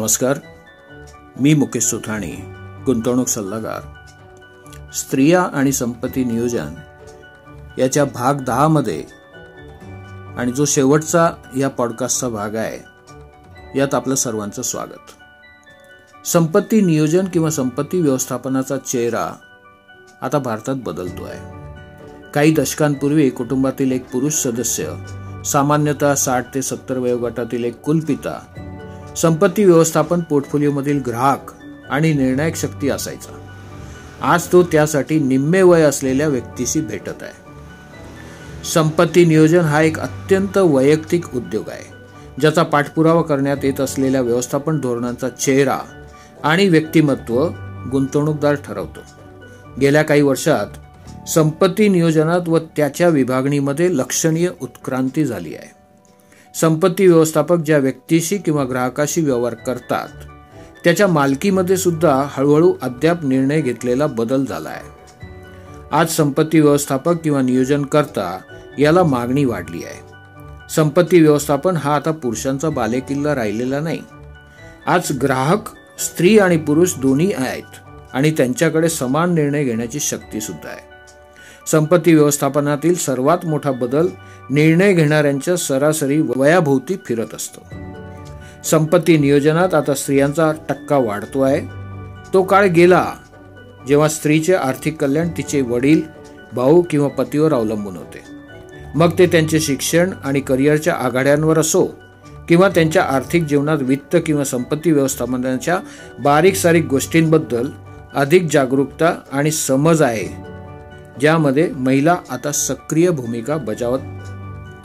नमस्कार. मी मुकेश सुथाणी गुंतवणूक सल्लागार. स्त्रिया आणि संपत्ती नियोजन याच्या भाग दहामध्ये आणि जो शेवटचा या पॉडकास्टचा भाग आहे यात आपलं सर्वांचं स्वागत. संपत्ती नियोजन किंवा संपत्ती व्यवस्थापनाचा चेहरा आता भारतात बदलतो आहे. काही दशकांपूर्वी कुटुंबातील एक पुरुष सदस्य सामान्यतः साठ ते सत्तर वयोगटातील एक कुलपिता संपत्ती व्यवस्थापन पोर्टफोलिओमधील ग्राहक आणि निर्णायक शक्ती असायचा. आज तो त्यासाठी निम्मे वय असलेल्या व्यक्तीशी भेटत आहे. संपत्ती नियोजन हा एक अत्यंत वैयक्तिक उद्योग आहे ज्याचा पाठपुरावा करण्यात येत असलेल्या व्यवस्थापन धोरणांचा चेहरा आणि व्यक्तिमत्व गुंतवणूकदार ठरवतो. गेल्या काही वर्षात संपत्ती नियोजनात व त्याच्या विभागणीमध्ये लक्षणीय उत्क्रांती झाली आहे. संपत्ती व्यवस्थापक ज्या व्यक्तीशी किंवा ग्राहकाशी व्यवहार करतात त्याच्या मालकीमध्ये सुद्धा हळूहळू अद्याप निर्णय घेतलेला बदल झाला आहे. आज संपत्ती व्यवस्थापक किंवा नियोजन करता याला मागणी वाढली आहे. संपत्ती व्यवस्थापन हा आता पुरुषांचा बालेकिल्ला राहिलेला नाही. आज ग्राहक स्त्री आणि पुरुष दोन्ही आहेत आणि त्यांच्याकडे समान निर्णय घेण्याची शक्ती सुद्धा आहे. संपत्ती व्यवस्थापनातील सर्वात मोठा बदल निर्णय घेणाऱ्यांच्या सरासरी वयाभोवती फिरत असतो. संपत्ती नियोजनात आता स्त्रियांचा टक्का वाढतो आहे. तो काळ गेला जेव्हा स्त्रीचे आर्थिक कल्याण तिचे वडील भाऊ किंवा पतीवर अवलंबून होते. मग ते त्यांचे शिक्षण आणि करिअरच्या आघाड्यांवर असो किंवा त्यांच्या आर्थिक जीवनात वित्त किंवा संपत्ती व्यवस्थापनाच्या बारीक सारीक गोष्टींबद्दल अधिक जागरूकता आणि समज आहे ज्यामध्ये महिला आता सक्रिय भूमिका बजावत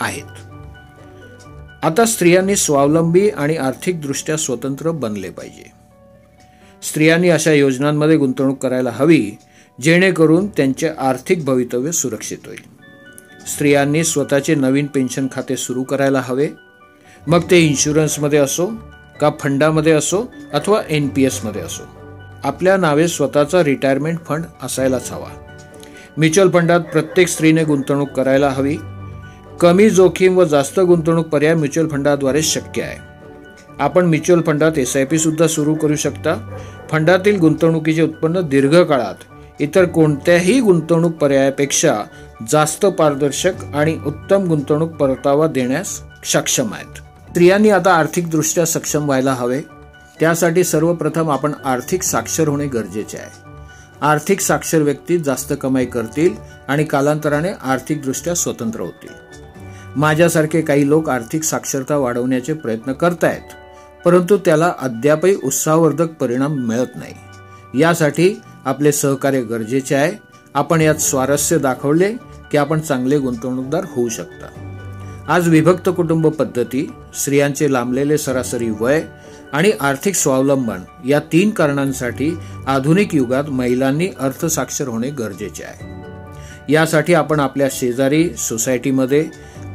आहेत. आता स्त्रियांनी स्वावलंबी आणि आर्थिकदृष्ट्या स्वतंत्र बनले पाहिजे. स्त्रियांनी अशा योजनांमध्ये गुंतवणूक करायला हवी जेणेकरून त्यांचे आर्थिक भवितव्य सुरक्षित होईल. स्त्रियांनी स्वतःचे नवीन पेन्शन खाते सुरू करायला हवे. मग ते इन्शुरन्समध्ये असो का फंडामध्ये असो अथवा एन पी एसमध्ये असो. आपल्या नावे स्वतःचा रिटायरमेंट फंड असायलाच हवा. म्युच्युअल फंडात प्रत्येक स्त्रीने गुंतवणूक करायला हवी. कमी जोखीम व जास्त गुंतवणूक पर्याय म्युच्युअल फंडाद्वारे शक्य आहे. आपण म्युच्युअल फंडात एस आय पीसुद्धा सुरू करू शकता. फंडातील गुंतवणुकीचे उत्पन्न दीर्घकाळात इतर कोणत्याही गुंतवणूक पर्यायापेक्षा जास्त पारदर्शक आणि उत्तम गुंतवणूक परतावा देण्यास सक्षम आहेत. स्त्रियांनी आता आर्थिकदृष्ट्या सक्षम व्हायला हवे. त्यासाठी सर्वप्रथम आपण आर्थिक साक्षर होणे गरजेचे आहे. आर्थिक साक्षर व्यक्ती जास्त कमाई करतील आणि कालांतराने आर्थिकदृष्ट्या स्वतंत्र होतील. माझ्यासारखे काही लोक आर्थिक साक्षरता वाढवण्याचे प्रयत्न करतायत परंतु त्याला अद्यापही उत्साहवर्धक परिणाम मिळत नाही. यासाठी आपले सहकार्य गरजेचे आहे. आपण यात स्वारस्य दाखवले की आपण चांगले गुंतवणूकदार होऊ शकता. आज विभक्त कुटुंब पद्धती स्त्रियांचे लांबलेले सरासरी वय आणि आर्थिक स्वावलंबन या तीन कारणांसाठी आधुनिक युगात महिलांनी अर्थसाक्षर होणे गरजेचे आहे. यासाठी आपण आपल्या शेजारी सोसायटीमध्ये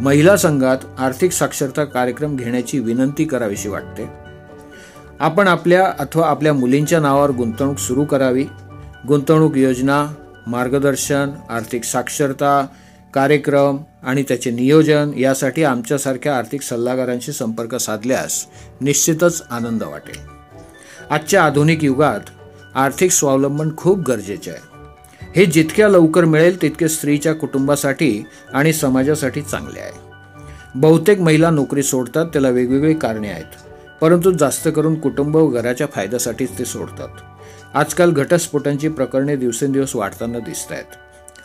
महिला संघात आर्थिक साक्षरता कार्यक्रम घेण्याची विनंती करावीशी वाटते. आपण आपल्या अथवा आपल्या मुलींच्या नावावर गुंतवणूक सुरू करावी. गुंतवणूक योजना मार्गदर्शन आर्थिक साक्षरता कार्यक्रम आणि त्याचे नियोजन यासाठी आमच्यासारख्या आर्थिक सल्लागारांशी संपर्क साधल्यास निश्चितच आनंद वाटेल. आजच्या आधुनिक युगात आर्थिक स्वावलंबन खूप गरजेचे आहे. हे जितक्या लवकर मिळेल तितके स्त्रीच्या कुटुंबासाठी आणि समाजासाठी चांगले आहे. बहुतेक महिला नोकरी सोडतात त्याला वेगवेगळी कारणे आहेत. परंतु जास्त करून कुटुंब व घराच्या फायद्यासाठीच ते सोडतात. आजकाल घटस्फोटांची प्रकरणे दिवसेंदिवस वाढताना दिसत आहेत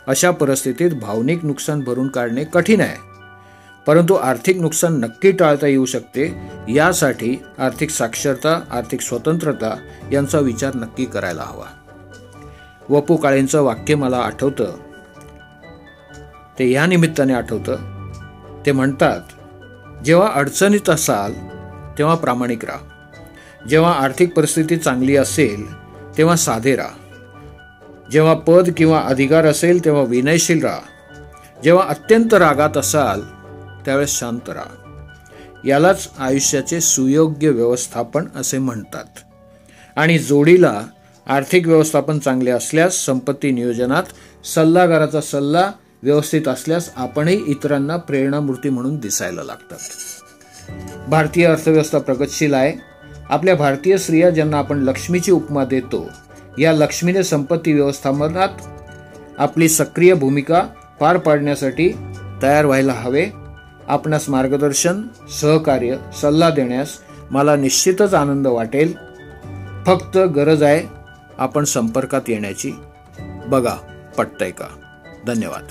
अशा परिस्थितीत भावनिक नुकसान भरून काढणे कठीण आहे. परंतु आर्थिक नुकसान नक्की टाळता येऊ शकते यासाठी आर्थिक साक्षरता आर्थिक स्वतंत्रता यांचा विचार नक्की करायला हवा. वपू काळेंचं वाक्य मला आठवतं. ते या निमित्ताने आठवतं. ते म्हणतात जेव्हा अडचणीत असाल तेव्हा प्रामाणिक राहा. जेव्हा आर्थिक परिस्थिती चांगली असेल तेव्हा साधे राहा. जेव्हा पद किंवा अधिकार असेल तेव्हा विनयशील राहा. जेव्हा अत्यंत रागात असाल त्यावेळेस शांत राहा. यालाच आयुष्याचे सुयोग्य व्यवस्थापन असे म्हणतात. आणि जोडीला आर्थिक व्यवस्थापन चांगले असल्यास संपत्ती नियोजनात सल्लागाराचा सल्ला व्यवस्थित असल्यास आपणही इतरांना प्रेरणामूर्ती म्हणून दिसायला लागतात. भारतीय अर्थव्यवस्था प्रगतशील आहे. आपल्या भारतीय स्त्रिया ज्यांना आपण लक्ष्मीची उपमा देतो या लक्ष्मीने संपत्ती व्यवस्थापनात आपली सक्रिय भूमिका पार पाडण्यासाठी तयार व्हायला हवे. आपणास मार्गदर्शन सहकार्य सल्ला देण्यास मला निश्चितच आनंद वाटेल. फक्त गरज आहे आपण संपर्कात येण्याची. बघा पटतंय का? धन्यवाद.